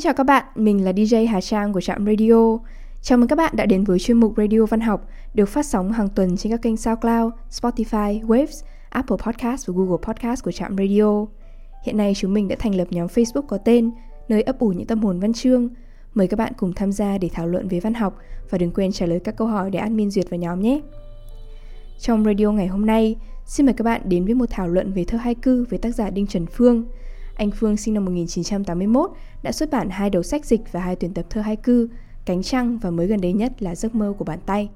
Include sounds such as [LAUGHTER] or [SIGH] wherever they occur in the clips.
Xin chào các bạn, mình là DJ Hà Trang của Trạm Radio. Chào mừng các bạn đã đến với chuyên mục Radio Văn học được phát sóng hàng tuần trên các kênh SoundCloud, Spotify, Waves, Apple Podcast và Google Podcast của Trạm Radio. Hiện nay chúng mình đã thành lập nhóm Facebook có tên nơi ấp ủ những tâm hồn văn chương. Mời các bạn cùng tham gia để thảo luận về văn học và đừng quên trả lời các câu hỏi để admin duyệt vào nhóm nhé. Trong radio ngày hôm nay, xin mời các bạn đến với một thảo luận về thơ hai cư với tác giả Đinh Trần Phương. Anh Phương sinh năm 1981 đã xuất bản hai đầu sách dịch và hai tuyển tập thơ hai cư, Cánh Trăng và mới gần đây nhất là Giấc mơ của bàn tay.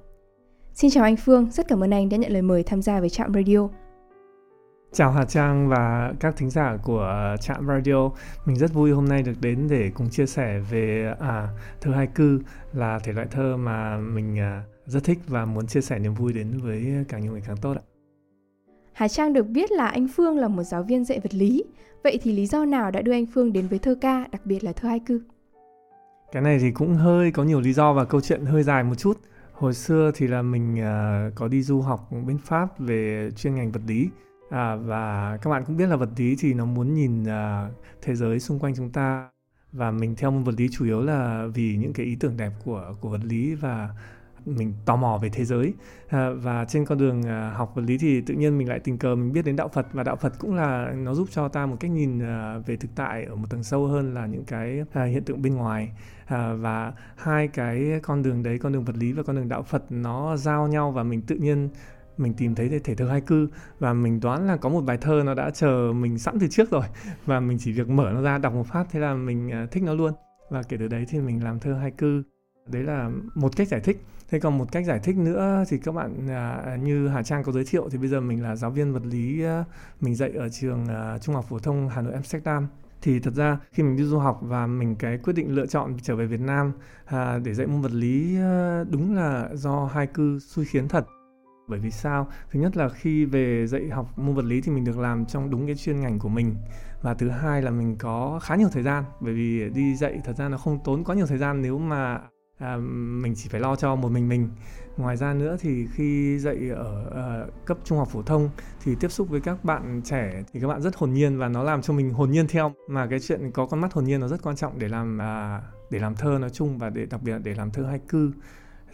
Xin chào anh Phương, rất cảm ơn anh đã nhận lời mời tham gia với Trạm Radio. Chào Hà Trang và các thính giả của ờ, Trạm Radio. Mình rất vui hôm nay được đến để cùng chia sẻ về à, thơ hai cư là thể loại thơ mà mình à, rất thích và muốn chia sẻ niềm vui đến với càng nhiều người càng tốt ạ. Hà Trang được biết là anh Phương là một giáo viên dạy vật lý. Vậy thì lý do nào đã đưa anh Phương đến với thơ ca, đặc biệt là thơ hai cư? Cái này thì cũng hơi có nhiều lý do và câu chuyện hơi dài một chút. Hồi xưa thì là mình uh, có đi du học bên Pháp về chuyên ngành vật lý. À, và các bạn cũng biết là vật lý thì nó muốn nhìn uh, thế giới xung quanh chúng ta và mình theo môn vật lý chủ yếu là vì những cái ý tưởng đẹp của của vật lý và mình tò mò về thế giới. À, và trên con đường à, học vật lý thì tự nhiên mình lại tình cờ mình biết đến đạo Phật và đạo Phật cũng là nó giúp cho ta một cách nhìn à, về thực tại ở một tầng sâu hơn là những cái à, hiện tượng bên ngoài. À, và hai cái con đường đấy con đường vật lý và con đường đạo Phật nó giao nhau và mình tự nhiên mình tìm thấy thể thơ hai cư. Và mình đoán là có một bài thơ nó đã chờ mình sẵn từ trước rồi và mình chỉ việc mở nó ra đọc một phát thế là mình thích nó luôn. Và kể từ đấy thì mình làm thơ hai cư đấy là một cách giải thích. Thế còn một cách giải thích nữa thì các bạn à, như hà trang có giới thiệu thì bây giờ mình là giáo viên vật lý à, mình dạy ở trường à, trung học phổ thông hà nội amsterdam. Thì thật ra khi mình đi du học và mình cái quyết định lựa chọn trở về Việt Nam à, để dạy môn vật lý à, đúng là do hai cư xui khiến thật. Bởi vì sao? Thứ nhất là khi về dạy học môn vật lý thì mình được làm trong đúng cái chuyên ngành của mình. Và thứ hai là mình có khá nhiều thời gian bởi vì đi dạy thật ra nó không tốn quá nhiều thời gian nếu mà à, mình chỉ phải lo cho một mình mình. Ngoài ra nữa thì khi dạy ở uh, cấp trung học phổ thông thì tiếp xúc với các bạn trẻ thì các bạn rất hồn nhiên và nó làm cho mình hồn nhiên theo. Mà cái chuyện có con mắt hồn nhiên nó rất quan trọng để làm uh, để làm thơ nói chung và để đặc biệt để làm thơ hai cư.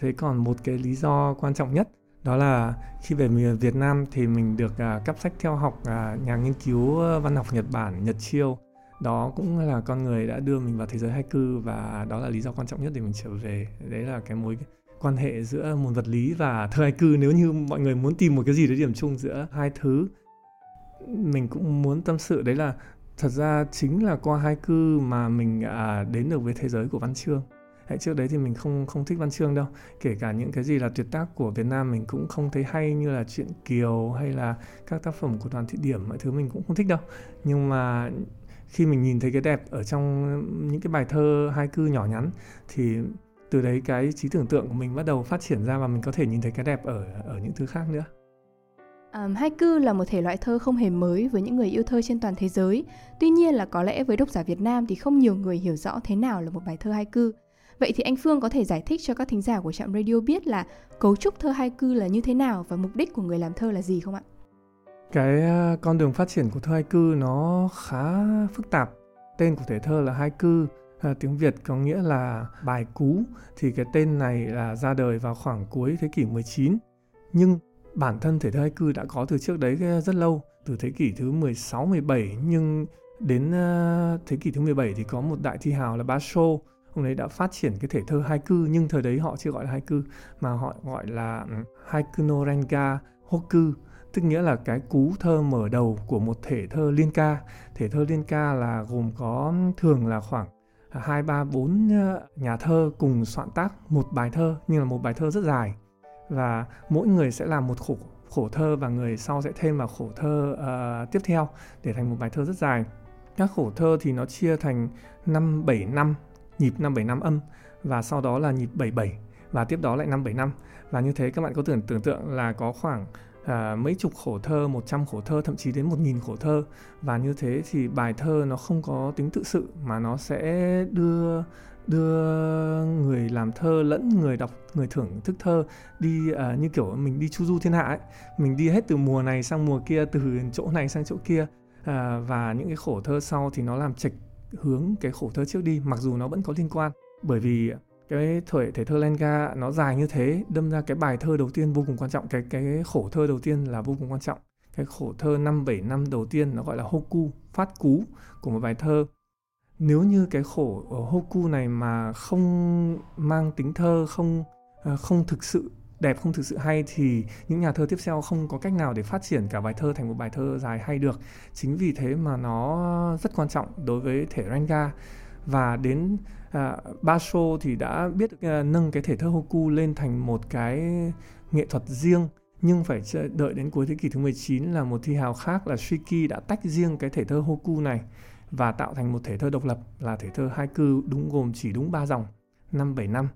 Thế còn một cái lý do quan trọng nhất đó là khi về Việt Nam thì mình được à, uh, cấp sách theo học uh, nhà nghiên cứu văn học Nhật Bản Nhật Chiêu đó cũng là con người đã đưa mình vào thế giới hai cư và đó là lý do quan trọng nhất để mình trở về. Đấy là cái mối quan hệ giữa môn vật lý và thơ hai cư nếu như mọi người muốn tìm một cái gì đấy điểm chung giữa hai thứ mình cũng muốn tâm sự. Đấy là thật ra chính là qua hai cư mà mình à, đến được với thế giới của văn chương. Hãy trước đấy thì mình không không thích văn chương đâu. Kể cả những cái gì là tuyệt tác của Việt Nam mình cũng không thấy hay như là chuyện Kiều hay là các tác phẩm của đoàn thị điểm mọi thứ mình cũng không thích đâu. Nhưng mà khi mình nhìn thấy cái đẹp ở trong những cái bài thơ hai cư nhỏ nhắn thì từ đấy cái trí tưởng tượng của mình bắt đầu phát triển ra và mình có thể nhìn thấy cái đẹp ở ở những thứ khác nữa. Um, hai cư là một thể loại thơ không hề mới với những người yêu thơ trên toàn thế giới. Tuy nhiên là có lẽ với độc giả Việt Nam thì không nhiều người hiểu rõ thế nào là một bài thơ hai cư. Vậy thì anh Phương có thể giải thích cho các thính giả của trạm radio biết là cấu trúc thơ hai cư là như thế nào và mục đích của người làm thơ là gì không ạ? Cái ờ, con đường phát triển của thơ hai cư nó khá phức tạp. Tên của thể thơ là hai cư à, tiếng Việt có nghĩa là bài cú thì cái tên này là ra đời vào khoảng cuối thế kỷ 19 nhưng bản thân thể thơ hai cư đã có từ trước đấy ờ, rất lâu từ thế kỷ thứ 16 17 nhưng đến thế kỷ thứ 17 thì có một đại thi hào là Basho ông ấy đã phát triển cái thể thơ hai cư nhưng thời đấy họ chưa gọi là hai cư mà họ gọi là hai haiku no renga hoku tức nghĩa là cái cú thơ mở đầu của một thể thơ liên ca. Thể thơ liên ca là gồm có thường là khoảng à, hai ba bốn nhà thơ cùng soạn tác một bài thơ nhưng là một bài thơ rất dài. Và mỗi người sẽ làm một khổ khổ thơ và người sau sẽ thêm vào khổ thơ uh, tiếp theo để thành một bài thơ rất dài. Các khổ thơ thì nó chia thành năm bảy năm nhịp năm bảy năm âm và sau đó là nhịp bảy bảy và tiếp đó lại năm bảy năm. Và như thế các bạn có tưởng tưởng tượng là có khoảng à, mấy chục khổ thơ, 100 khổ thơ, thậm chí đến 1.000 khổ thơ. Và như thế thì bài thơ nó không có tính tự sự mà nó sẽ đưa đưa người làm thơ lẫn người đọc người thưởng thức thơ đi à, như kiểu mình đi chu du thiên hạ ấy. Mình đi hết từ mùa này sang mùa kia từ chỗ này sang chỗ kia. À, và những cái khổ thơ sau thì nó làm trịch hướng cái khổ thơ trước đi mặc dù nó vẫn có liên quan. Bởi vì cái thể thể thơ Lenga nó dài như thế, đâm ra cái bài thơ đầu tiên vô cùng quan trọng, cái cái khổ thơ đầu tiên là vô cùng quan trọng. Cái khổ thơ năm bảy năm đầu tiên nó gọi là Hoku, phát cú của một bài thơ. Nếu như cái khổ ở Hoku này mà không mang tính thơ, không ờ, không thực sự đẹp, không thực sự hay, thì những nhà thơ tiếp theo không có cách nào để phát triển cả bài thơ thành một bài thơ dài hay được. Chính vì thế mà nó rất quan trọng đối với thể Renga. Và đến à, Basho thì đã biết à, nâng cái thể thơ Hoku lên thành một cái nghệ thuật riêng nhưng phải đợi đến cuối thế kỷ thứ 19 là một thi hào khác là Shiki đã tách riêng cái thể thơ Hoku này và tạo thành một thể thơ độc lập là thể thơ hai cư đúng gồm chỉ đúng ba dòng năm bảy năm.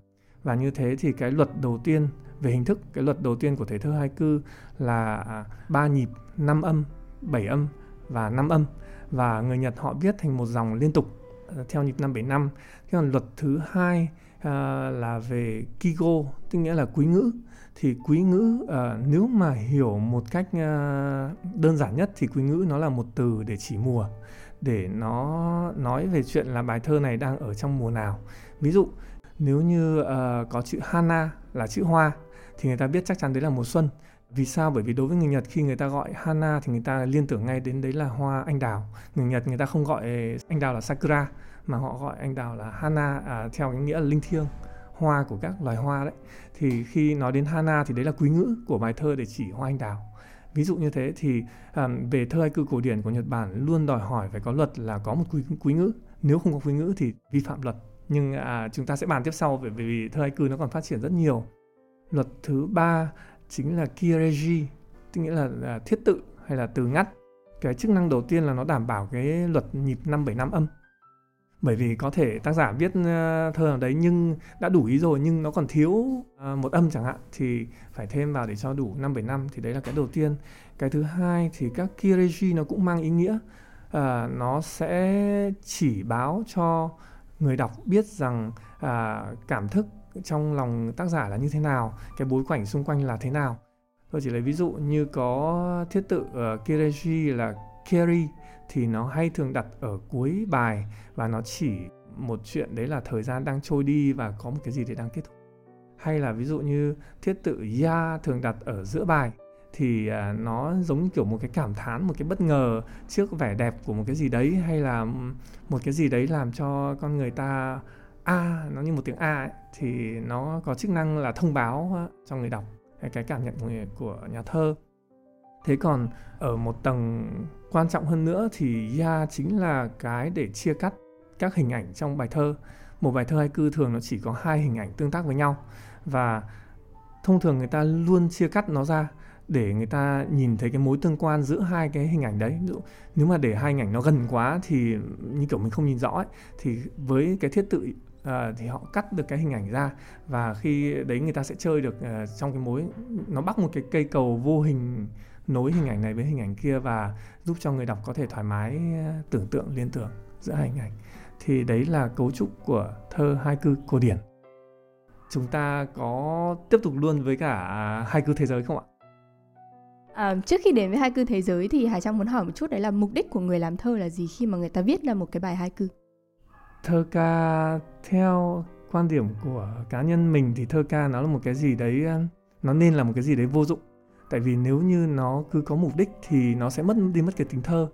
Và như thế thì cái luật đầu tiên về hình thức cái luật đầu tiên của thể thơ hai cư là ba nhịp năm âm bảy âm và năm âm. Và người Nhật họ viết thành một dòng liên tục theo nhịp năm bảy năm. Thế còn luật thứ hai uh, là về kigo tức nghĩa là quý ngữ. Thì quý ngữ uh, nếu mà hiểu một cách uh, đơn giản nhất thì quý ngữ nó là một từ để chỉ mùa để nó nói về chuyện là bài thơ này đang ở trong mùa nào. Ví dụ nếu như uh, có chữ hana là chữ hoa thì người ta biết chắc chắn đấy là mùa xuân vì sao? Bởi vì đối với người nhật khi người ta gọi hana thì người ta liên tưởng ngay đến đấy là hoa anh đào. Người nhật người ta không gọi eh, anh đào là sakura mà họ gọi anh đào là hana à, theo cái nghĩa là linh thiêng hoa của các loài hoa đấy. Thì khi nói đến hana thì đấy là quý ngữ của bài thơ để chỉ hoa anh đào. Ví dụ như thế thì um, về thơ haiku cổ điển của Nhật Bản luôn đòi hỏi phải có luật là có một quý, quý ngữ. Nếu không có quý ngữ thì vi phạm luật. Nhưng à, chúng ta sẽ bàn tiếp sau bởi vì thơ haiku nó còn phát triển rất nhiều. Luật thứ ba chính là kireji tức nghĩa là, là thiết tự hay là từ ngắt. Cái chức năng đầu tiên là nó đảm bảo cái luật nhịp năm bảy năm âm. Bởi vì có thể tác giả viết ờ, thơ nào đấy nhưng đã đủ ý rồi nhưng nó còn thiếu ờ, một âm chẳng hạn thì phải thêm vào để cho đủ năm bảy năm thì đấy là cái đầu tiên. Cái thứ hai thì các kireji nó cũng mang ý nghĩa à, nó sẽ chỉ báo cho người đọc biết rằng à, cảm thức trong lòng tác giả là như thế nào cái bối cảnh xung quanh là thế nào. Tôi chỉ lấy ví dụ như có thiết tự uh, kireji là kiri thì nó hay thường đặt ở cuối bài và nó chỉ một chuyện đấy là thời gian đang trôi đi và có một cái gì đấy đang kết thúc. Hay là ví dụ như thiết tự ya thường đặt ở giữa bài thì à, nó giống như kiểu một cái cảm thán một cái bất ngờ trước vẻ đẹp của một cái gì đấy hay là một cái gì đấy làm cho con người ta a nó như một tiếng a ấy, thì nó có chức năng là thông báo ờ, cho người đọc hay cái cảm nhận của, của nhà thơ. Thế còn ở một tầng quan trọng hơn nữa thì ya chính là cái để chia cắt các hình ảnh trong bài thơ. Một bài thơ haiku thường nó chỉ có hai hình ảnh tương tác với nhau và thông thường người ta luôn chia cắt nó ra để người ta nhìn thấy cái mối tương quan giữa hai cái hình ảnh đấy. Ví dụ nếu mà để hai hình ảnh nó gần quá thì như kiểu mình không nhìn rõ ấy, thì với cái thiết tự uh, thì họ cắt được cái hình ảnh ra và khi đấy người ta sẽ chơi được uh, trong cái mối nó bắt một cái cây cầu vô hình nối hình ảnh này với hình ảnh kia và giúp cho người đọc có thể thoải mái ờ, tưởng tượng liên tưởng giữa hai hình ảnh. Thì đấy là cấu trúc của thơ hai cư cổ điển. Chúng ta có tiếp tục luôn với cả hai cư thế giới không ạ? À, trước khi đến với hai cư thế giới thì Hải Trang muốn hỏi một chút đấy là mục đích của người làm thơ là gì khi mà người ta viết ra một cái bài hai cư? Thơ ca theo quan điểm của cá nhân mình thì thơ ca nó là một cái gì đấy ờ, nó nên là một cái gì đấy vô dụng. Tại vì nếu như nó cứ có mục đích thì nó sẽ mất đi mất cái tính thơ.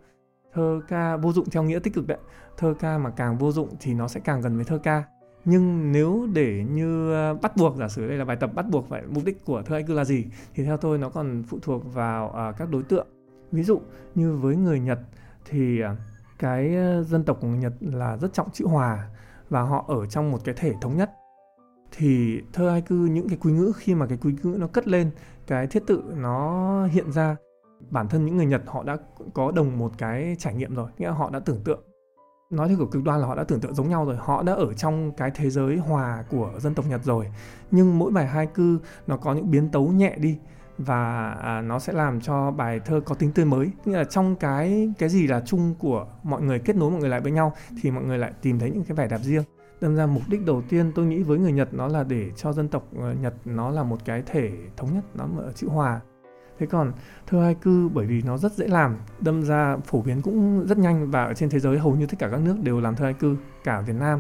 Thơ ca vô dụng theo nghĩa tích cực đấy. Thơ ca mà càng vô dụng thì nó sẽ càng gần với thơ ca. Nhưng nếu để như ờ, bắt buộc giả sử đây là bài tập bắt buộc phải mục đích của thơ haiku là gì thì theo tôi nó còn phụ thuộc vào uh, các đối tượng. Ví dụ như với người nhật thì uh, cái dân tộc của người nhật là rất trọng chữ hòa và họ ở trong một cái thể thống nhất. Thì thơ haiku những cái quý ngữ, khi mà cái quý ngữ nó cất lên, cái thiết tự nó hiện ra, bản thân những người Nhật họ đã có đồng một cái trải nghiệm rồi, nghĩa là họ đã tưởng tượng. Nói theo kiểu cực đoan là họ đã tưởng tượng giống nhau rồi, họ đã ở trong cái thế giới hòa của dân tộc Nhật rồi. Nhưng mỗi bài hai cư nó có những biến tấu nhẹ đi và à, nó sẽ làm cho bài thơ có tính tươi mới. Nghĩa là trong cái cái gì là chung của mọi người kết nối mọi người lại với nhau thì mọi người lại tìm thấy những cái vẻ đẹp riêng. Đâm ra mục đích đầu tiên tôi nghĩ với người Nhật nó là để cho dân tộc ờ, Nhật nó là một cái thể thống nhất nó ở chữ hòa. Thế còn thơ haiku bởi vì nó rất dễ làm đâm ra phổ biến cũng rất nhanh và ở trên thế giới hầu như tất cả các nước đều làm thơ haiku cả Việt Nam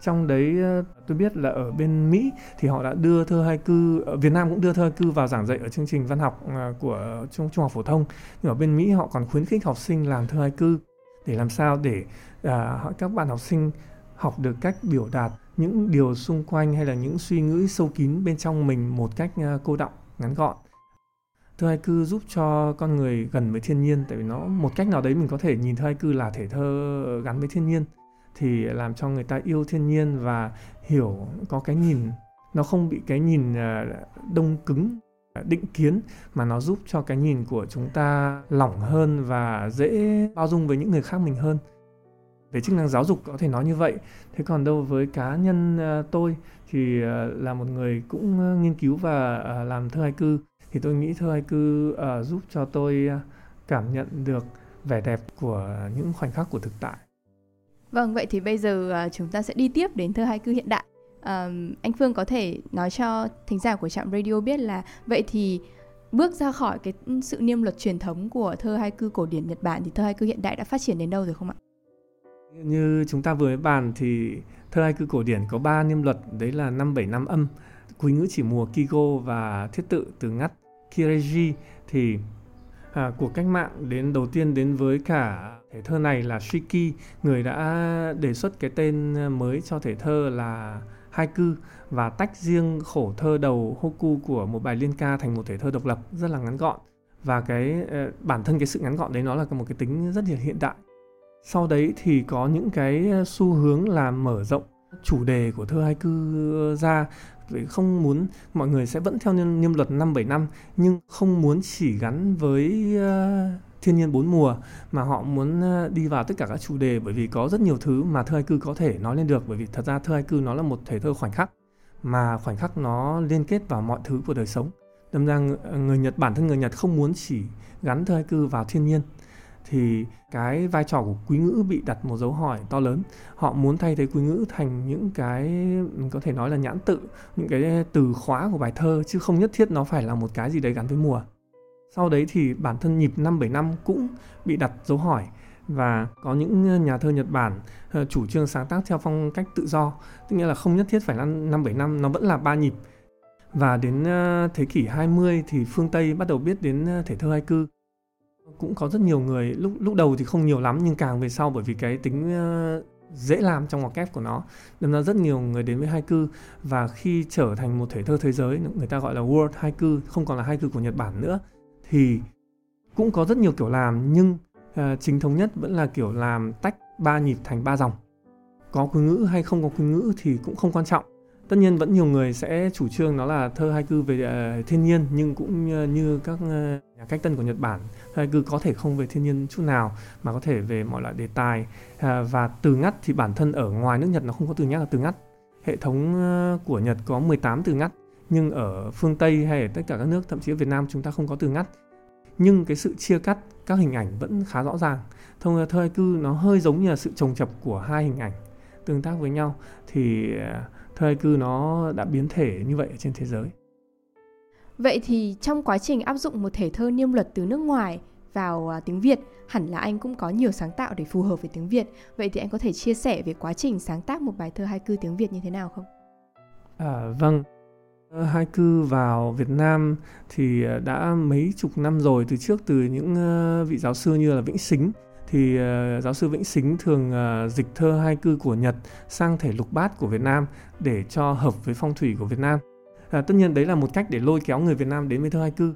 trong đấy ờ, tôi biết là ở bên Mỹ thì họ đã đưa thơ hai ở Việt Nam cũng đưa thơ hai cư vào giảng dạy ở chương trình văn học ờ, của trung trung học phổ thông. Nhưng ở bên Mỹ họ còn khuyến khích học sinh làm thơ hai cư để làm sao để à, các bạn học sinh học được cách biểu đạt những điều xung quanh hay là những suy nghĩ sâu kín bên trong mình một cách ờ, cô đọng ngắn gọn. Thơ hai cư giúp cho con người gần với thiên nhiên tại vì nó một cách nào đấy mình có thể nhìn thơ hai cư là thể thơ gắn với thiên nhiên thì làm cho người ta yêu thiên nhiên và hiểu, có cái nhìn. Nó không bị cái nhìn à, đông cứng à, định kiến, mà nó giúp cho cái nhìn của chúng ta lỏng hơn và dễ bao dung với những người khác mình hơn. Về chức năng giáo dục có thể nói như vậy. Thế còn đâu với cá nhân à, tôi thì là một người cũng nghiên cứu và làm thơ haiku thì tôi nghĩ thơ haiku giúp cho tôi cảm nhận được vẻ đẹp của những khoảnh khắc của thực tại. Vâng, vậy thì bây giờ uh, chúng ta sẽ đi tiếp đến thơ haiku hiện đại. Uh, anh Phương có thể nói cho thính giả của trạm radio biết là vậy thì bước ra khỏi cái sự niêm luật truyền thống của thơ haiku cổ điển Nhật Bản thì thơ haiku hiện đại đã phát triển đến đâu rồi không ạ? Như chúng ta vừa bàn thì thơ haiku cổ điển có 3 niêm luật, đấy là năm bảy năm âm, quý ngữ chỉ mùa Kigo và thiết tự từ ngắt Kireji thì à, cuộc cách mạng đến đầu tiên đến với cả thể thơ này là Shiki, người đã đề xuất cái tên mới cho thể thơ là haiku và tách riêng khổ thơ đầu Hoku của một bài liên ca thành một thể thơ độc lập rất là ngắn gọn. Và cái ờ, bản thân cái sự ngắn gọn đấy nó là một cái tính rất là hiện đại. Sau đấy thì có những cái xu hướng là mở rộng chủ đề của thơ haiku ra vì không muốn mọi người sẽ vẫn theo niêm, niêm luật năm bảy năm nhưng không muốn chỉ gắn với uh, thiên nhiên bốn mùa mà họ muốn uh, đi vào tất cả các chủ đề bởi vì có rất nhiều thứ mà thơ haiku có thể nói lên được. Bởi vì thật ra thơ haiku nó là một thể thơ khoảnh khắc mà khoảnh khắc nó liên kết vào mọi thứ của đời sống. Đâm ra ờ, người Nhật bản thân người Nhật không muốn chỉ gắn thơ haiku vào thiên nhiên thì cái vai trò của quý ngữ bị đặt một dấu hỏi to lớn. Họ muốn thay thế quý ngữ thành những cái mình có thể nói là nhãn tự, những cái từ khóa của bài thơ, chứ không nhất thiết nó phải là một cái gì đấy gắn với mùa. Sau đấy thì bản thân nhịp năm bảy năm cũng bị đặt dấu hỏi và có những nhà thơ Nhật Bản ờ, chủ trương sáng tác theo phong cách tự do, tức nghĩa là không nhất thiết phải là năm bảy năm, nó vẫn là ba nhịp. Và đến ờ, thế kỷ 20 thì phương Tây bắt đầu biết đến ờ, thể thơ haiku cũng có rất nhiều người lúc lúc đầu thì không nhiều lắm nhưng càng về sau bởi vì cái tính uh, dễ làm trong ngoặc kép của nó nên ra rất nhiều người đến với haiku. Và khi trở thành một thể thơ thế giới người ta gọi là world haiku không còn là haiku của Nhật Bản nữa thì cũng có rất nhiều kiểu làm nhưng uh, chính thống nhất vẫn là kiểu làm tách ba nhịp thành ba dòng. Có quý ngữ hay không có quý ngữ thì cũng không quan trọng tất nhiên vẫn nhiều người sẽ chủ trương nó là thơ haiku về uh, thiên nhiên nhưng cũng như, như các uh, nhà cách tân của Nhật Bản thơ haiku có thể không về thiên nhiên chút nào mà có thể về mọi loại đề tài. Uh, và từ ngắt thì bản thân ở ngoài nước Nhật nó không có từ nhắc là từ ngắt. Hệ thống uh, của Nhật có 18 từ ngắt nhưng ở phương Tây hay ở tất cả các nước thậm chí ở Việt Nam chúng ta không có từ ngắt. Nhưng cái sự chia cắt các hình ảnh vẫn khá rõ ràng. Thông thơ haiku nó hơi giống như là sự trồng chập của hai hình ảnh tương tác với nhau. Thì uh, thơ haiku nó đã biến thể như vậy ở trên thế giới. Vậy thì trong quá trình áp dụng một thể thơ niêm luật từ nước ngoài vào uh, tiếng Việt, hẳn là anh cũng có nhiều sáng tạo để phù hợp với tiếng Việt. Vậy thì anh có thể chia sẻ về quá trình sáng tác một bài thơ haiku tiếng Việt như thế nào không? À, vâng, haiku vào Việt Nam thì à, đã mấy chục năm rồi từ trước từ những vị giáo sư như là Vĩnh Sính thì uh, giáo sư Vĩnh Sính thường uh, dịch thơ hai cư của Nhật sang thể lục bát của Việt Nam để cho hợp với phong thủy của Việt Nam. Uh, tất nhiên đấy là một cách để lôi kéo người Việt Nam đến với thơ hai cư.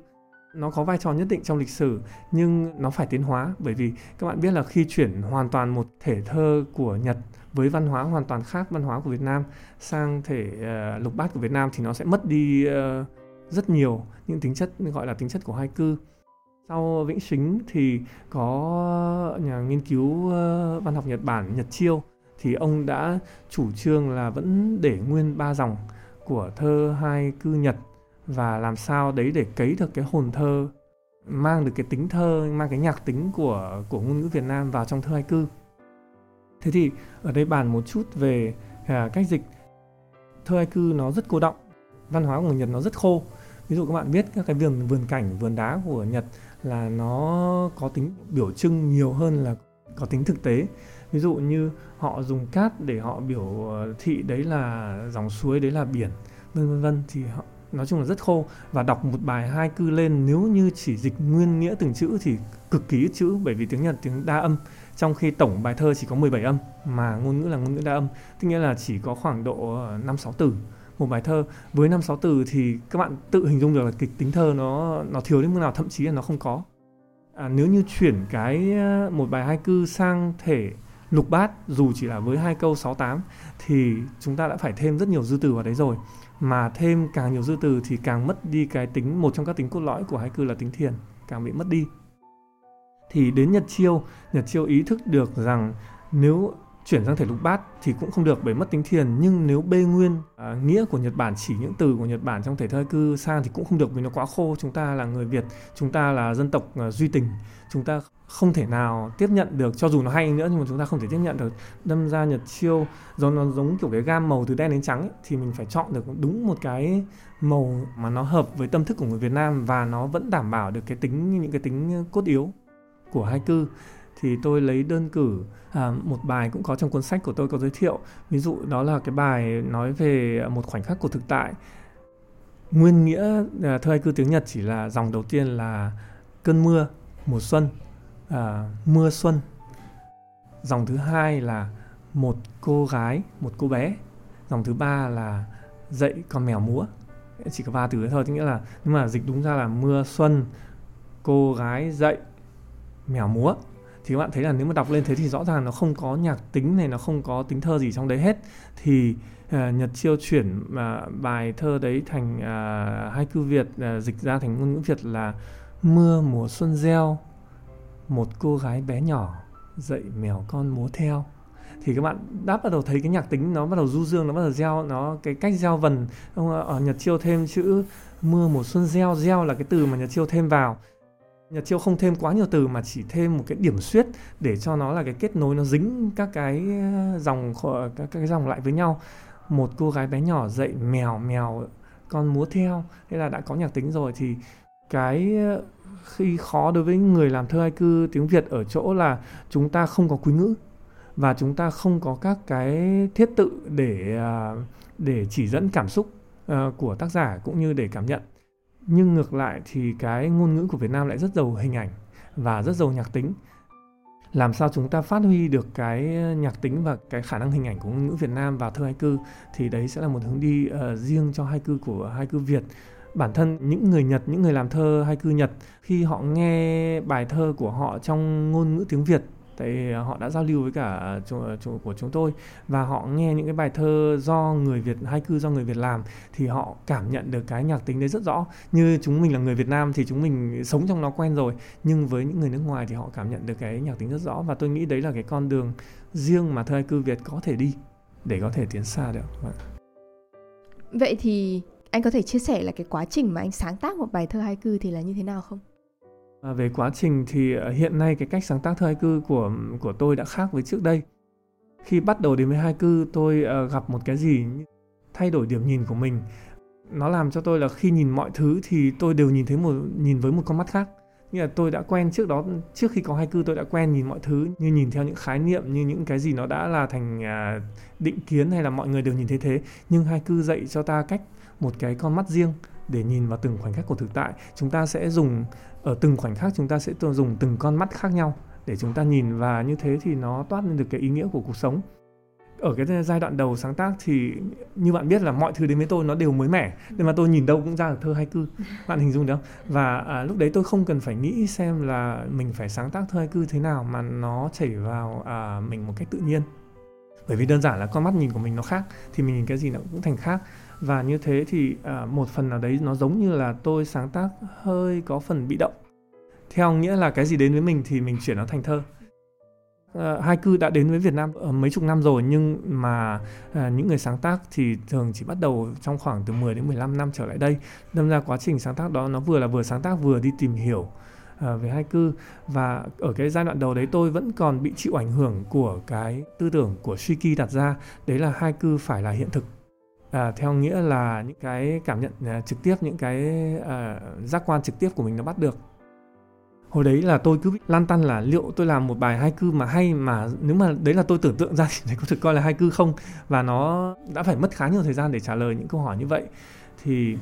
Nó có vai trò nhất định trong lịch sử nhưng nó phải tiến hóa bởi vì các bạn biết là khi chuyển hoàn toàn một thể thơ của Nhật với văn hóa hoàn toàn khác văn hóa của Việt Nam sang thể uh, lục bát của Việt Nam thì nó sẽ mất đi uh, rất nhiều những tính chất gọi là tính chất của hai cư sau Vĩnh Sính thì có nhà nghiên cứu ờ, văn học Nhật Bản Nhật Chiêu. Thì ông đã chủ trương là vẫn để nguyên ba dòng của thơ hai cư Nhật và làm sao đấy để cấy được cái hồn thơ mang được cái tính thơ mang cái nhạc tính của của ngôn ngữ Việt Nam vào trong thơ hai cư. Thế thì ở đây bàn một chút về à, cách dịch. Thơ hai cư nó rất cô động văn hóa của người Nhật nó rất khô. Ví dụ các bạn biết các cái vườn vườn cảnh vườn đá của Nhật là nó có tính biểu trưng nhiều hơn là có tính thực tế. Ví dụ như họ dùng cát để họ biểu ờ, thị đấy là dòng suối, đấy là biển, vân vân vân, thì họ, nói chung là rất khô. Và đọc một bài hai cư lên, nếu như chỉ dịch nguyên nghĩa từng chữ thì cực kỳ ít chữ, bởi vì tiếng Nhật, tiếng đa âm, trong khi tổng bài thơ chỉ có 17 âm, mà ngôn ngữ là ngôn ngữ đa âm. Tức nghĩa là chỉ có khoảng độ ờ, 5 6 từ một bài thơ. Với 5 6 từ thì các bạn tự hình dung được là kịch tính thơ nó nó thiếu đến mức nào thậm chí là nó không có. À, nếu như chuyển cái ờ, một bài hai cư sang thể lục bát dù chỉ là với hai câu 6 8 thì chúng ta đã phải thêm rất nhiều dư từ vào đấy rồi. Mà thêm càng nhiều dư từ thì càng mất đi cái tính một trong các tính cốt lõi của hai cư là tính thiền càng bị mất đi. Thì đến Nhật Chiêu Nhật Chiêu ý thức được rằng nếu chuyển sang thể lục bát thì cũng không được bởi mất tính thiền. Nhưng nếu bê nguyên à, nghĩa của Nhật Bản chỉ những từ của Nhật Bản trong thể thơ cư sang thì cũng không được vì nó quá khô. Chúng ta là người Việt chúng ta là dân tộc à, duy tình chúng ta không thể nào tiếp nhận được. Cho dù nó hay nữa nhưng mà chúng ta không thể tiếp nhận được. Đâm ra Nhật chiêu do nó giống kiểu cái gam màu từ đen đến trắng ấy, thì mình phải chọn được đúng một cái màu mà nó hợp với tâm thức của người Việt Nam và nó vẫn đảm bảo được cái tính những cái tính à, cốt yếu của hai cư thì tôi lấy đơn cử à, một bài cũng có trong cuốn sách của tôi có giới thiệu. Ví dụ đó là cái bài nói về một khoảnh khắc của thực tại. Nguyên nghĩa à, thơ cư tiếng Nhật chỉ là dòng đầu tiên là cơn mưa mùa xuân à, mưa xuân. Dòng thứ hai là một cô gái một cô bé. Dòng thứ ba là dậy con mèo múa. Chỉ có ba từ thôi nghĩa là nhưng mà dịch đúng ra là mưa xuân cô gái dậy mèo múa thì các bạn thấy là nếu mà đọc lên thế thì rõ ràng nó không có nhạc tính này nó không có tính thơ gì trong đấy hết. Thì uh, Nhật Chiêu chuyển uh, bài thơ đấy thành ờ, uh, hai cư Việt uh, dịch ra thành ngôn ngữ Việt là mưa mùa xuân gieo một cô gái bé nhỏ dậy mèo con múa theo. Thì các bạn đã bắt đầu thấy cái nhạc tính nó bắt đầu du dương nó bắt đầu gieo nó cái cách gieo vần. Ông ở nhật chiêu thêm chữ mưa mùa xuân gieo gieo là cái từ mà nhật chiêu thêm vào. Nhật Chiêu không thêm quá nhiều từ mà chỉ thêm một cái điểm xuyết để cho nó là cái kết nối, nó dính các cái ờ, dòng các cái dòng lại với nhau. Một cô gái bé nhỏ dậy mèo mèo con múa theo, thế là đã có nhạc tính rồi thì cái ờ, khi khó đối với người làm thơ hai cư tiếng Việt ở chỗ là chúng ta không có quý ngữ và chúng ta không có các cái thiết tự để ờ, để chỉ dẫn cảm xúc của tác giả cũng như để cảm nhận nhưng ngược lại thì cái ngôn ngữ của Việt Nam lại rất giàu hình ảnh và rất giàu nhạc tính. Làm sao chúng ta phát huy được cái nhạc tính và cái khả năng hình ảnh của ngôn ngữ Việt Nam vào thơ hai cư thì đấy sẽ là một hướng đi uh, riêng cho hai cư của hai cư Việt. Bản thân những người Nhật, những người làm thơ haiku cư Nhật khi họ nghe bài thơ của họ trong ngôn ngữ tiếng Việt tại à, họ đã giao lưu với cả à, của chúng tôi và họ nghe những cái bài thơ do người Việt hay cư do người Việt làm thì họ cảm nhận được cái nhạc tính đấy rất rõ như chúng mình là người Việt Nam thì chúng mình sống trong nó quen rồi, nhưng với những người nước ngoài thì họ cảm nhận được cái nhạc tính rất rõ và tôi nghĩ đấy là cái con đường riêng mà thơ hay cư Việt có thể đi để có thể tiến xa được. Vâng. Vậy thì anh có thể chia sẻ là cái quá trình mà anh sáng tác một bài thơ hai cư thì là như thế nào không? À, về quá trình thì ờ, hiện nay cái cách sáng tác thơ hai cư của của tôi đã khác với trước đây. Khi bắt đầu đến với hai cư tôi uh, gặp một cái gì thay đổi điểm nhìn của mình. Nó làm cho tôi là khi nhìn mọi thứ thì tôi đều nhìn thấy một nhìn với một con mắt khác. Như là tôi đã quen trước đó trước khi có hai cư tôi đã quen nhìn mọi thứ như nhìn theo những khái niệm như những cái gì nó đã là thành uh, định kiến hay là mọi người đều nhìn thấy thế nhưng hai cư dạy cho ta cách một cái con mắt riêng để nhìn vào từng khoảnh khắc của thực tại chúng ta sẽ dùng ở từng khoảnh khắc chúng ta sẽ dùng từng con mắt khác nhau để chúng ta nhìn và như thế thì nó toát lên được cái ý nghĩa của cuộc sống. Ở cái giai đoạn đầu sáng tác thì như bạn biết là mọi thứ đến với tôi nó đều mới mẻ nên mà tôi nhìn đâu cũng ra được thơ hay cư. Bạn hình dung được không? Và à, lúc đấy tôi không cần phải nghĩ xem là mình phải sáng tác thơ hay cư thế nào mà nó chảy vào à, mình một cách tự nhiên. Bởi vì đơn giản là con mắt nhìn của mình nó khác thì mình nhìn cái gì nó cũng thành khác và như thế thì à, một phần nào đấy nó giống như là tôi sáng tác hơi có phần bị động. Theo nghĩa là cái gì đến với mình thì mình chuyển nó thành thơ. À, hai cư đã đến với Việt Nam mấy chục năm rồi nhưng mà à, những người sáng tác thì thường chỉ bắt đầu trong khoảng từ 10 đến 15 năm trở lại đây. Đâm ra quá trình sáng tác đó nó vừa là vừa sáng tác vừa đi tìm hiểu à, về hai cư và ở cái giai đoạn đầu đấy tôi vẫn còn bị chịu ảnh hưởng của cái tư tưởng của Shiki đặt ra đấy là hai cư phải là hiện thực à, theo nghĩa là những cái cảm nhận à, trực tiếp những cái à, giác quan trực tiếp của mình nó bắt được. Hồi đấy là tôi cứ lan tăn là liệu tôi làm một bài hai cư mà hay mà nếu mà đấy là tôi tưởng tượng ra [LAUGHS] thì có thực coi là hai cư không? Và nó đã phải mất khá nhiều thời gian để trả lời những câu hỏi như vậy. Thì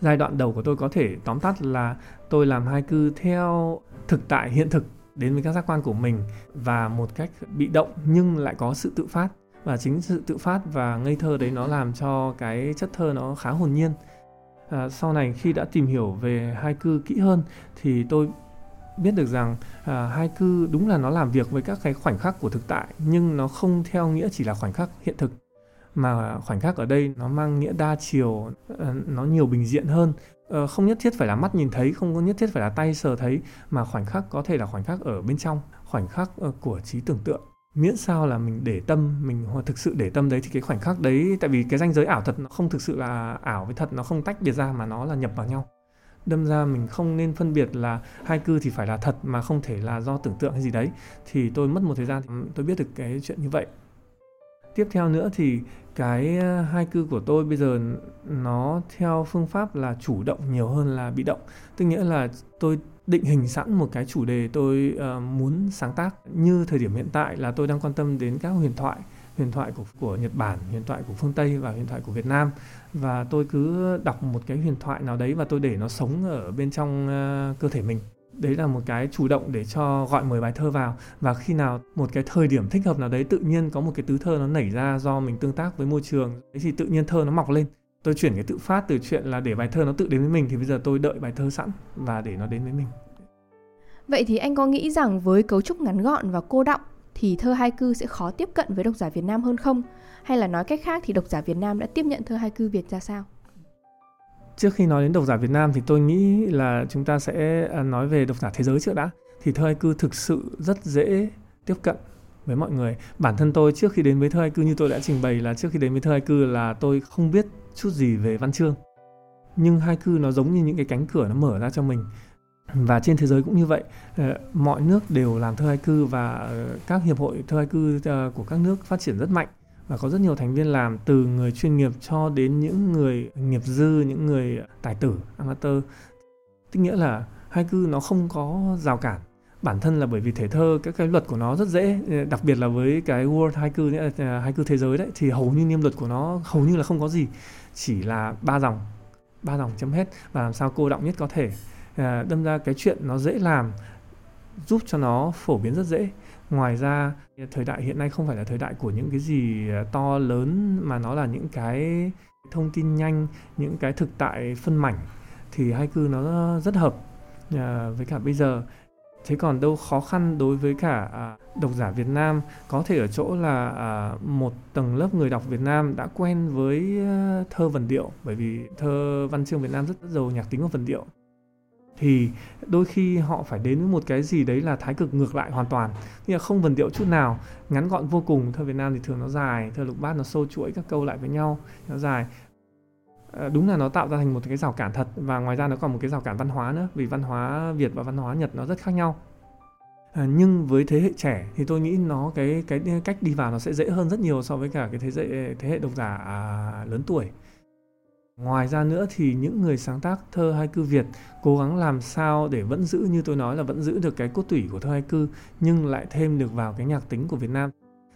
giai đoạn đầu của tôi có thể tóm tắt là tôi làm hai cư theo thực tại hiện thực đến với các giác quan của mình và một cách bị động nhưng lại có sự tự phát và chính sự tự phát và ngây thơ đấy nó làm cho cái chất thơ nó khá hồn nhiên. À, sau này khi đã tìm hiểu về hai cư kỹ hơn thì tôi biết được rằng à, hai cư đúng là nó làm việc với các cái khoảnh khắc của thực tại nhưng nó không theo nghĩa chỉ là khoảnh khắc hiện thực mà khoảnh khắc ở đây nó mang nghĩa đa chiều à, nó nhiều bình diện hơn. À, không nhất thiết phải là mắt nhìn thấy không có nhất thiết phải là tay sờ thấy mà khoảnh khắc có thể là khoảnh khắc ở bên trong khoảnh khắc uh, của trí tưởng tượng miễn sao là mình để tâm, mình thực sự để tâm đấy thì cái khoảnh khắc đấy, tại vì cái ranh giới ảo thật nó không thực sự là ảo với thật, nó không tách biệt ra mà nó là nhập vào nhau. Đâm ra mình không nên phân biệt là hai cư thì phải là thật mà không thể là do tưởng tượng hay gì đấy, thì tôi mất một thời gian. Tôi biết được cái chuyện như vậy. Tiếp theo nữa thì cái ờ, hai cư của tôi bây giờ nó theo phương pháp là chủ động nhiều hơn là bị động. Tức nghĩa là tôi định hình sẵn một cái chủ đề tôi uh, muốn sáng tác. Như thời điểm hiện tại là tôi đang quan tâm đến các huyền thoại huyền thoại của của Nhật Bản, huyền thoại của phương Tây và huyền thoại của Việt Nam. Và tôi cứ đọc một cái huyền thoại nào đấy và tôi để nó sống ở bên trong uh, cơ thể mình. Đấy là một cái chủ động để cho gọi mời bài thơ vào. Và khi nào một cái thời điểm thích hợp nào đấy tự nhiên có một cái tứ thơ nó nảy ra do mình tương tác với môi trường thế thì tự nhiên thơ nó mọc lên tôi chuyển cái tự phát từ chuyện là để bài thơ nó tự đến với mình thì bây giờ tôi đợi bài thơ sẵn và để nó đến với mình vậy thì anh có nghĩ rằng với cấu trúc ngắn gọn và cô đọng thì thơ hai cư sẽ khó tiếp cận với độc giả Việt Nam hơn không? Hay là nói cách khác thì độc giả Việt Nam đã tiếp nhận thơ hai cư Việt ra sao? Trước khi nói đến độc giả Việt Nam thì tôi nghĩ là chúng ta sẽ à, nói về độc giả thế giới trước đã. Thì thơ hai cư thực sự rất dễ tiếp cận với mọi người. Bản thân tôi trước khi đến với thơ hai cư như tôi đã trình bày là trước khi đến với thơ hai cư là tôi không biết chút gì về văn chương. Nhưng hai cư nó giống như những cái cánh cửa nó mở ra cho mình. Và trên thế giới cũng như vậy ờ, mọi nước đều làm thơ hai cư và ờ, các hiệp hội thơ hai cư ờ, của các nước phát triển rất mạnh. Và có rất nhiều thành viên làm từ người chuyên nghiệp cho đến những người nghiệp dư, những người tài tử, amateur. Tức nghĩa là hai cư nó không có rào cản. Bản thân là bởi vì thể thơ, các cái luật của nó rất dễ đặc biệt là với cái world haiku cư hai cư thế giới đấy, thì hầu như niêm luật của nó hầu như là không có gì chỉ là ba dòng ba dòng chấm hết và làm sao cô động nhất có thể. À, đâm ra cái chuyện nó dễ làm giúp cho nó phổ biến rất dễ. Ngoài ra thời đại hiện nay không phải là thời đại của những cái gì ờ, to lớn mà nó là những cái thông tin nhanh những cái thực tại phân mảnh thì hai cư nó rất hợp à, với cả bây giờ. Thế còn đâu khó khăn đối với cả à, độc giả Việt Nam có thể ở chỗ là à, một tầng lớp người đọc Việt Nam đã quen với ờ, thơ vần điệu bởi vì thơ văn chương Việt Nam rất, rất giàu nhạc tính và vần điệu. Thì đôi khi họ phải đến với một cái gì đấy là thái cực ngược lại hoàn toàn như là không vần điệu chút nào ngắn gọn vô cùng. Thơ Việt Nam thì thường nó dài thơ lục bát nó sâu chuỗi các câu lại với nhau nó dài. À, đúng là nó tạo ra thành một cái rào cản thật và ngoài ra nó còn một cái rào cản văn hóa nữa vì văn hóa Việt và văn hóa Nhật nó rất khác nhau à, nhưng với thế hệ trẻ thì tôi nghĩ nó cái cái cách đi vào nó sẽ dễ hơn rất nhiều so với cả cái thế hệ thế hệ độc giả à, lớn tuổi Ngoài ra nữa thì những người sáng tác thơ hai cư Việt cố gắng làm sao để vẫn giữ như tôi nói là vẫn giữ được cái cốt tủy của thơ hai cư nhưng lại thêm được vào cái nhạc tính của Việt Nam.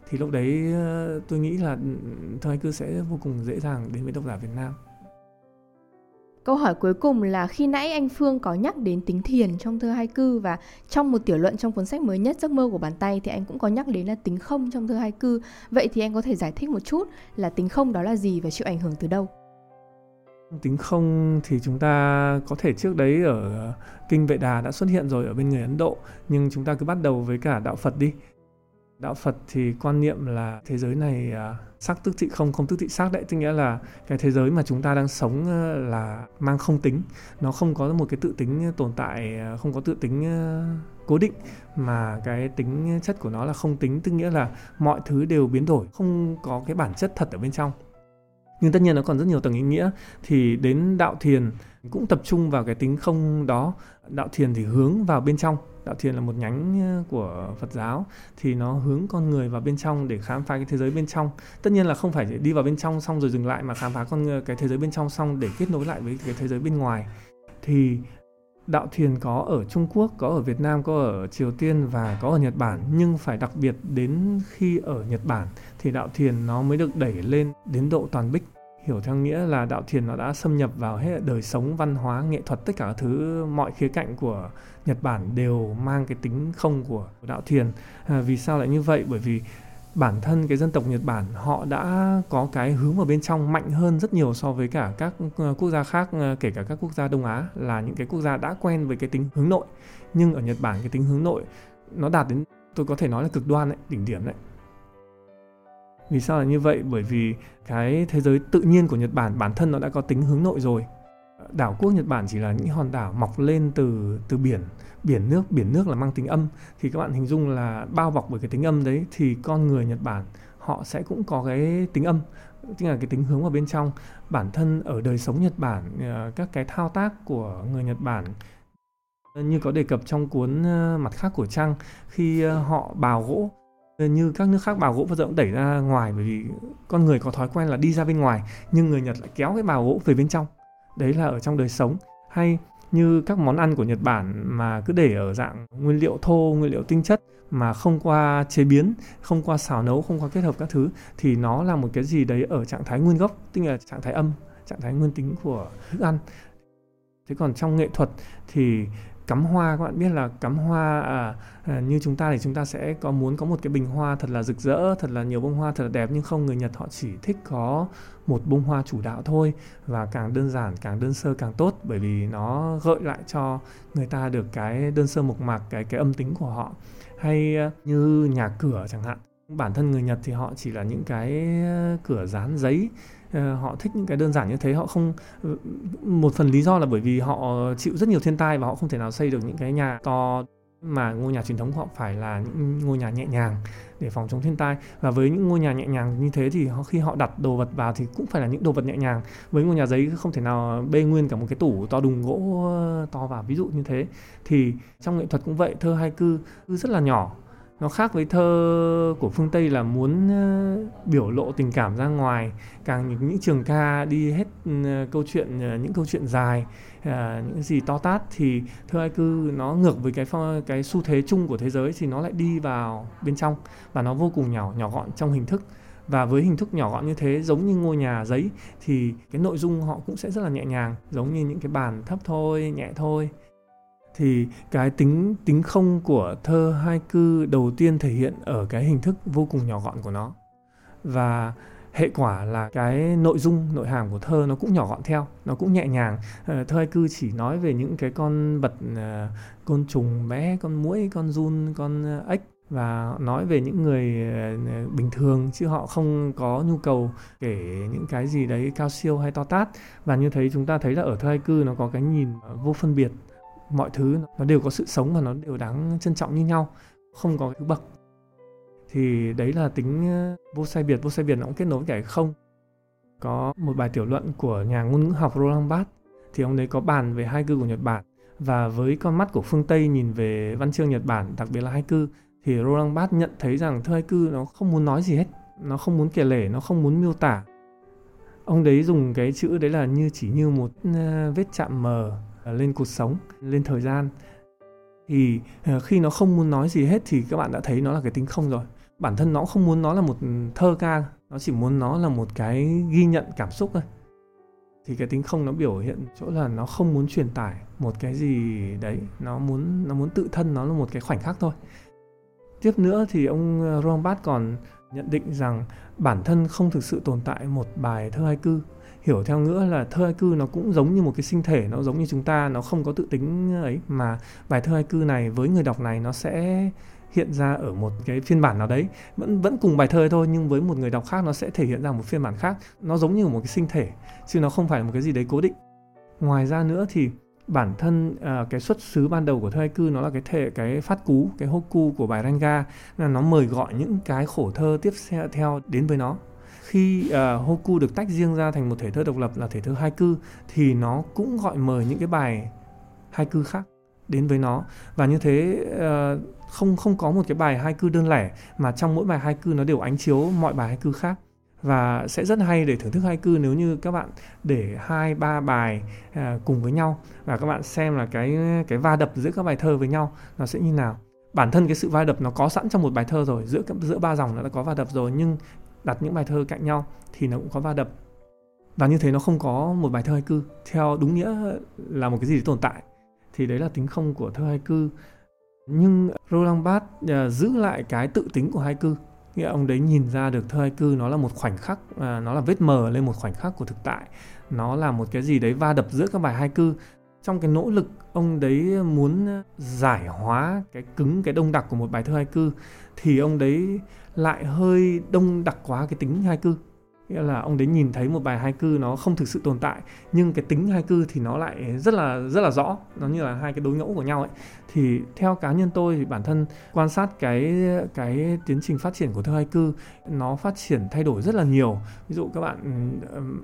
Thì lúc đấy ờ, tôi nghĩ là ừ, thơ hai cư sẽ vô cùng dễ dàng đến với độc giả Việt Nam. Câu hỏi cuối cùng là khi nãy anh Phương có nhắc đến tính thiền trong thơ hai cư và trong một tiểu luận trong cuốn sách mới nhất Giấc mơ của bàn tay thì anh cũng có nhắc đến là tính không trong thơ hai cư. Vậy thì anh có thể giải thích một chút là tính không đó là gì và chịu ảnh hưởng từ đâu? tính không thì chúng ta có thể trước đấy ở kinh vệ đà đã xuất hiện rồi ở bên người ấn độ, nhưng chúng ta cứ bắt đầu với cả đạo phật đi đạo phật thì quan niệm là thế giới này à, sắc tức thị không không tức thị sắc đấy. Tức nghĩa là cái thế giới mà chúng ta đang sống ờ, là mang không tính. Nó không có một cái tự tính tồn tại à, không có tự tính ờ, cố định. Mà cái tính chất của nó là không tính, tức nghĩa là mọi thứ đều biến đổi, không có cái bản chất thật ở bên trong. Nhưng tất nhiên nó còn rất nhiều tầng ý nghĩa. Thì đến đạo thiền cũng tập trung vào cái tính không đó. Đạo thiền thì hướng vào bên trong đạo thiền là một nhánh ờ, của phật giáo thì nó hướng con người vào bên trong để khám phá cái thế giới bên trong. Tất nhiên là không phải đi vào bên trong xong rồi dừng lại mà khám phá con ờ, cái thế giới bên trong xong để kết nối lại với cái thế giới bên ngoài. Thì đạo thiền có ở Trung Quốc, có ở Việt Nam, có ở Triều Tiên và có ở Nhật Bản. Nhưng phải đặc biệt đến khi ở Nhật Bản thì đạo thiền nó mới được đẩy lên đến độ toàn bích hiểu theo nghĩa là đạo thiền nó đã xâm nhập vào hết đời sống văn hóa nghệ thuật tất cả các thứ. Mọi khía cạnh của Nhật Bản đều mang cái tính không của đạo thiền. À, vì sao lại như vậy? Bởi vì bản thân cái dân tộc Nhật Bản họ đã có cái hướng vào bên trong mạnh hơn rất nhiều so với cả các ờ, quốc gia khác ờ, kể cả các quốc gia Đông Á là những cái quốc gia đã quen với cái tính hướng nội. Nhưng ở Nhật Bản cái tính hướng nội nó đạt đến tôi có thể nói là cực đoan đấy đỉnh điểm đấy vì sao là như vậy? Bởi vì cái thế giới tự nhiên của Nhật Bản bản thân nó đã có tính hướng nội rồi. Đảo quốc Nhật Bản chỉ là những hòn đảo mọc lên từ từ biển biển nước. Biển nước là mang tính âm. Thì các bạn hình dung là bao bọc bởi cái tính âm đấy thì con người Nhật Bản, họ sẽ cũng có cái tính âm, tức là cái tính hướng vào bên trong. Bản thân ở đời sống Nhật Bản ờ, các cái thao tác của người Nhật Bản như có đề cập trong cuốn ờ, mặt khác của trăng khi ờ, họ bào gỗ Ờ, như các nước khác bào gỗ bao giờ cũng đẩy ra ngoài bởi vì con người có thói quen là đi ra bên ngoài nhưng người Nhật lại kéo cái bào gỗ về bên trong đấy là ở trong đời sống hay như các món ăn của Nhật Bản mà cứ để ở dạng nguyên liệu thô, nguyên liệu tinh chất mà không qua chế biến, không qua xào nấu, không qua kết hợp các thứ thì nó là một cái gì đấy ở trạng thái nguyên gốc, tức là trạng thái âm, trạng thái nguyên tính của thức ăn. Thế còn trong nghệ thuật thì cắm hoa các bạn biết là cắm hoa à, à, như chúng ta thì chúng ta sẽ có muốn có một cái bình hoa thật là rực rỡ thật là nhiều bông hoa thật là đẹp nhưng không người Nhật họ chỉ thích có một bông hoa chủ đạo thôi và càng đơn giản càng đơn sơ càng tốt bởi vì nó gợi lại cho người ta được cái đơn sơ mộc mạc cái cái âm tính của họ. Hay à, như nhà cửa chẳng hạn bản thân người Nhật thì họ chỉ là những cái à, cửa dán giấy Ờ, họ thích những cái đơn giản như thế họ không ừ, một phần lý do là bởi vì họ chịu rất nhiều thiên tai và họ không thể nào xây được những cái nhà to mà ngôi nhà truyền thống họ phải là những ngôi nhà nhẹ nhàng để phòng chống thiên tai. Và với những ngôi nhà nhẹ nhàng như thế thì họ, khi họ đặt đồ vật vào thì cũng phải là những đồ vật nhẹ nhàng. Với ngôi nhà giấy không thể nào bê nguyên cả một cái tủ to đùng gỗ ờ, to vào. Ví dụ như thế thì trong nghệ thuật cũng vậy thơ hai cư rất là nhỏ nó khác với thơ của phương tây là muốn ờ, biểu lộ tình cảm ra ngoài. Càng những, những trường ca đi hết ờ, câu chuyện ờ, những câu chuyện dài những gì to tát thì thơ Ai cư nó ngược với cái cái xu thế chung của thế giới thì nó lại đi vào bên trong và nó vô cùng nhỏ nhỏ gọn trong hình thức. Và với hình thức nhỏ gọn như thế giống như ngôi nhà giấy thì cái nội dung họ cũng sẽ rất là nhẹ nhàng giống như những cái bàn thấp thôi nhẹ thôi thì cái tính tính không của thơ hai cư đầu tiên thể hiện ở cái hình thức vô cùng nhỏ gọn của nó. Và hệ quả là cái nội dung, nội hàm của thơ nó cũng nhỏ gọn theo, nó cũng nhẹ nhàng. Ờ, thơ hai cư chỉ nói về những cái con vật ờ, côn trùng, bé, con muỗi, con run, con ờ, ếch và nói về những người bình thường chứ họ không có nhu cầu kể những cái gì đấy cao siêu hay to tát. Và như thế chúng ta thấy là ở thơ hai cư nó có cái nhìn vô phân biệt mọi thứ nó đều có sự sống và nó đều đáng trân trọng như nhau, không có thứ bậc. Thì đấy là tính ờ, vô sai biệt, vô sai biệt nó cũng kết nối với cả không. Có một bài tiểu luận của nhà ngôn ngữ học Roland Barthes, thì ông đấy có bàn về hai cư của Nhật Bản. Và với con mắt của phương Tây nhìn về văn chương Nhật Bản, đặc biệt là hai cư thì Roland Barthes nhận thấy rằng thơ hai cư nó không muốn nói gì hết, nó không muốn kể lể, nó không muốn miêu tả. Ông đấy dùng cái chữ đấy là như chỉ như một ờ, vết chạm mờ. À, lên cuộc sống, lên thời gian. Thì à, khi nó không muốn nói gì hết thì các bạn đã thấy nó là cái tính không rồi. Bản thân nó không muốn nó là một thơ ca, nó chỉ muốn nó là một cái ghi nhận cảm xúc thôi. Thì cái tính không nó biểu hiện chỗ là nó không muốn truyền tải một cái gì đấy, nó muốn nó muốn tự thân nó là một cái khoảnh khắc thôi. Tiếp nữa thì ông à, Rombart còn nhận định rằng bản thân không thực sự tồn tại một bài thơ hay cư hiểu theo nghĩa là thơ hai cư nó cũng giống như một cái sinh thể nó giống như chúng ta nó không có tự tính ấy. Mà bài thơ hai cư này với người đọc này nó sẽ hiện ra ở một cái phiên bản nào đấy. Vẫn vẫn cùng bài thơ thôi nhưng với một người đọc khác nó sẽ thể hiện ra một phiên bản khác. Nó giống như một cái sinh thể chứ nó không phải một cái gì đấy cố định. Ngoài ra nữa thì bản thân uh, cái xuất xứ ban đầu của thơ hai cư nó là cái thể cái phát cú cái hô cu của bài Ranga. Là nó mời gọi những cái khổ thơ tiếp theo đến với nó khi uh, Hoku được tách riêng ra thành một thể thơ độc lập là thể thơ haiku thì nó cũng gọi mời những cái bài haiku khác đến với nó. Và như thế uh, không không có một cái bài haiku đơn lẻ mà trong mỗi bài haiku nó đều ánh chiếu mọi bài haiku khác. Và sẽ rất hay để thưởng thức haiku nếu như các bạn để hai ba bài à, cùng với nhau và các bạn xem là cái cái va đập giữa các bài thơ với nhau nó sẽ như nào. Bản thân cái sự va đập nó có sẵn trong một bài thơ rồi giữa giữa ba dòng nó đã có va đập rồi nhưng đặt những bài thơ cạnh nhau thì nó cũng có va đập. Và như thế nó không có một bài thơ haiku theo đúng nghĩa là một cái gì tồn tại, thì đấy là tính không của thơ haiku nhưng Roland Barthes à, giữ lại cái tự tính của hai cư. Nghĩa ông đấy nhìn ra được thơ haiku nó là một khoảnh khắc à, nó là vết mờ lên một khoảnh khắc của thực tại. Nó là một cái gì đấy va đập giữa các bài hai cư. Trong cái nỗ lực, ông đấy muốn giải hóa cái cứng, cái đông đặc của một bài thơ hai cư, thì ông đấy lại hơi đông đặc quá cái tính hai cư. Nghĩa là ông đấy nhìn thấy một bài hai cư nó không thực sự tồn tại, nhưng cái tính hai cư thì nó lại rất là rất là rõ. Nó như là hai cái đối ngẫu của nhau ấy. Thì theo cá nhân tôi thì bản thân quan sát cái cái tiến trình phát triển của thơ hai cư, nó phát triển thay đổi rất là nhiều. Ví dụ các bạn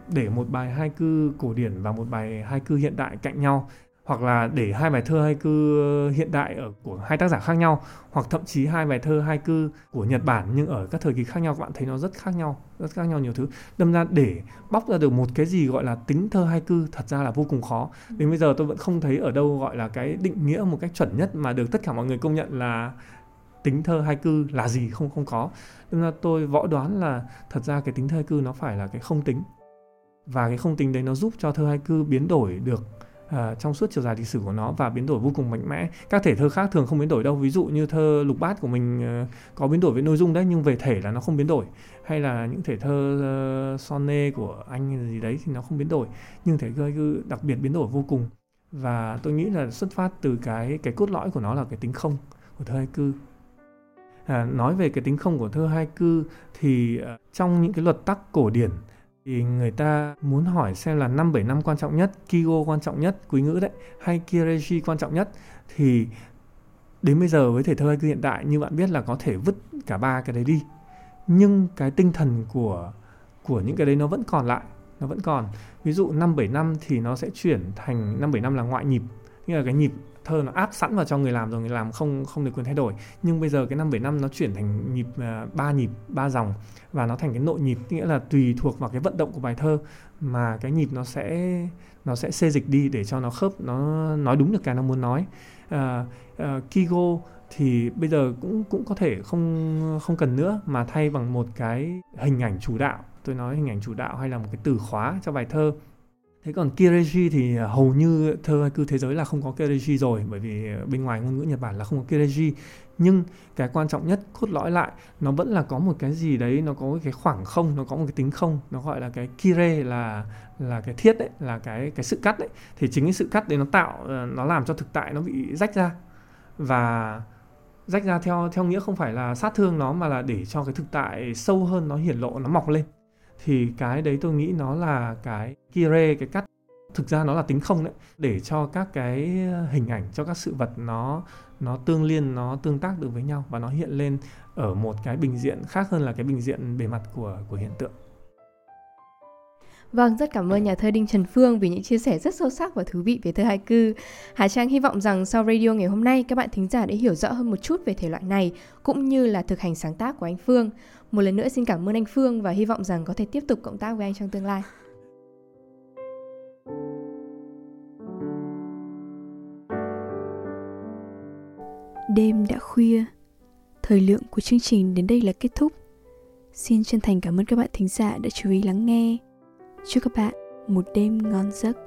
để một bài hai cư cổ điển và một bài hai cư hiện đại cạnh nhau hoặc là để hai bài thơ haiku hiện đại ở của hai tác giả khác nhau hoặc thậm chí hai bài thơ haiku của Nhật Bản nhưng ở các thời kỳ khác nhau các bạn thấy nó rất khác nhau rất khác nhau nhiều thứ. Đâm ra để bóc ra được một cái gì gọi là tính thơ haiku thật ra là vô cùng khó. Đến bây giờ tôi vẫn không thấy ở đâu gọi là cái định nghĩa một cách chuẩn nhất mà được tất cả mọi người công nhận là tính thơ haiku là gì không không có. Đâm ra tôi võ đoán là thật ra cái tính thơ haiku nó phải là cái không tính. Và cái không tính đấy nó giúp cho thơ haiku biến đổi được uh, trong suốt chiều dài lịch sử của nó và biến đổi vô cùng mạnh mẽ. Các thể thơ khác thường không biến đổi đâu. Ví dụ như thơ lục bát của mình uh, có biến đổi về nội dung đấy nhưng về thể là nó không biến đổi. Hay là những thể thơ uh, sonnet của anh gì đấy thì nó không biến đổi. Nhưng thể thơ đặc biệt biến đổi vô cùng. Và tôi nghĩ là xuất phát từ cái cái cốt lõi của nó là cái tính không của thơ hai cư. À, nói về cái tính không của thơ hai cư thì uh, trong những cái luật tắc cổ điển thì người ta muốn hỏi xem là năm bảy năm quan trọng nhất, Kigo quan trọng nhất, quý ngữ đấy, hay Kireshi quan trọng nhất thì đến bây giờ với thể thơ hiện đại như bạn biết là có thể vứt cả ba cái đấy đi. Nhưng cái tinh thần của của những cái đấy nó vẫn còn lại, nó vẫn còn. Ví dụ năm bảy năm thì nó sẽ chuyển thành năm bảy năm là ngoại nhịp, như là cái nhịp thơ nó áp sẵn vào cho người làm rồi người làm không không được quyền thay đổi. Nhưng bây giờ cái năm bảy năm nó chuyển thành nhịp à, ba uh, nhịp ba dòng và nó thành cái nội nhịp nghĩa là tùy thuộc vào cái vận động của bài thơ mà cái nhịp nó sẽ nó sẽ xê dịch đi để cho nó khớp nó nói đúng được cái nó muốn nói. Uh, uh, Kigo thì bây giờ cũng cũng có thể không không cần nữa mà thay bằng một cái hình ảnh chủ đạo. Tôi nói hình ảnh chủ đạo hay là một cái từ khóa cho bài thơ. Thế còn Kireji thì à, hầu như thơ haiku thế giới là không có Kireji rồi bởi vì à, bên ngoài ngôn ngữ Nhật Bản là không có Kireji. Nhưng cái quan trọng nhất cốt lõi lại nó vẫn là có một cái gì đấy nó có cái khoảng không, nó có một cái tính không, nó gọi là cái kire là là cái thiết đấy, là cái cái sự cắt đấy. Thì chính cái sự cắt đấy nó tạo à, nó làm cho thực tại nó bị rách ra. Và rách ra theo theo nghĩa không phải là sát thương nó mà là để cho cái thực tại sâu hơn nó hiển lộ nó mọc lên thì cái đấy tôi nghĩ nó là cái kire cái cắt. Thực ra nó là tính không đấy. Để cho các cái ờ, hình ảnh, cho các sự vật nó nó tương liên, nó tương tác được với nhau và nó hiện lên ở một cái bình diện khác hơn là cái bình diện bề mặt của của hiện tượng. Vâng, rất cảm ơn nhà thơ Đinh Trần Phương vì những chia sẻ rất sâu sắc và thú vị về thơ haiku. Hà Trang hy vọng rằng sau radio ngày hôm nay các bạn thính giả đã hiểu rõ hơn một chút về thể loại này cũng như là thực hành sáng tác của anh Phương. Một lần nữa xin cảm ơn anh Phương và hy vọng rằng có thể tiếp tục cộng tác với anh trong tương lai. Đêm đã khuya, thời lượng của chương trình đến đây là kết thúc. Xin chân thành cảm ơn các bạn thính giả đã chú ý lắng nghe. Chúc các bạn một đêm ngon giấc.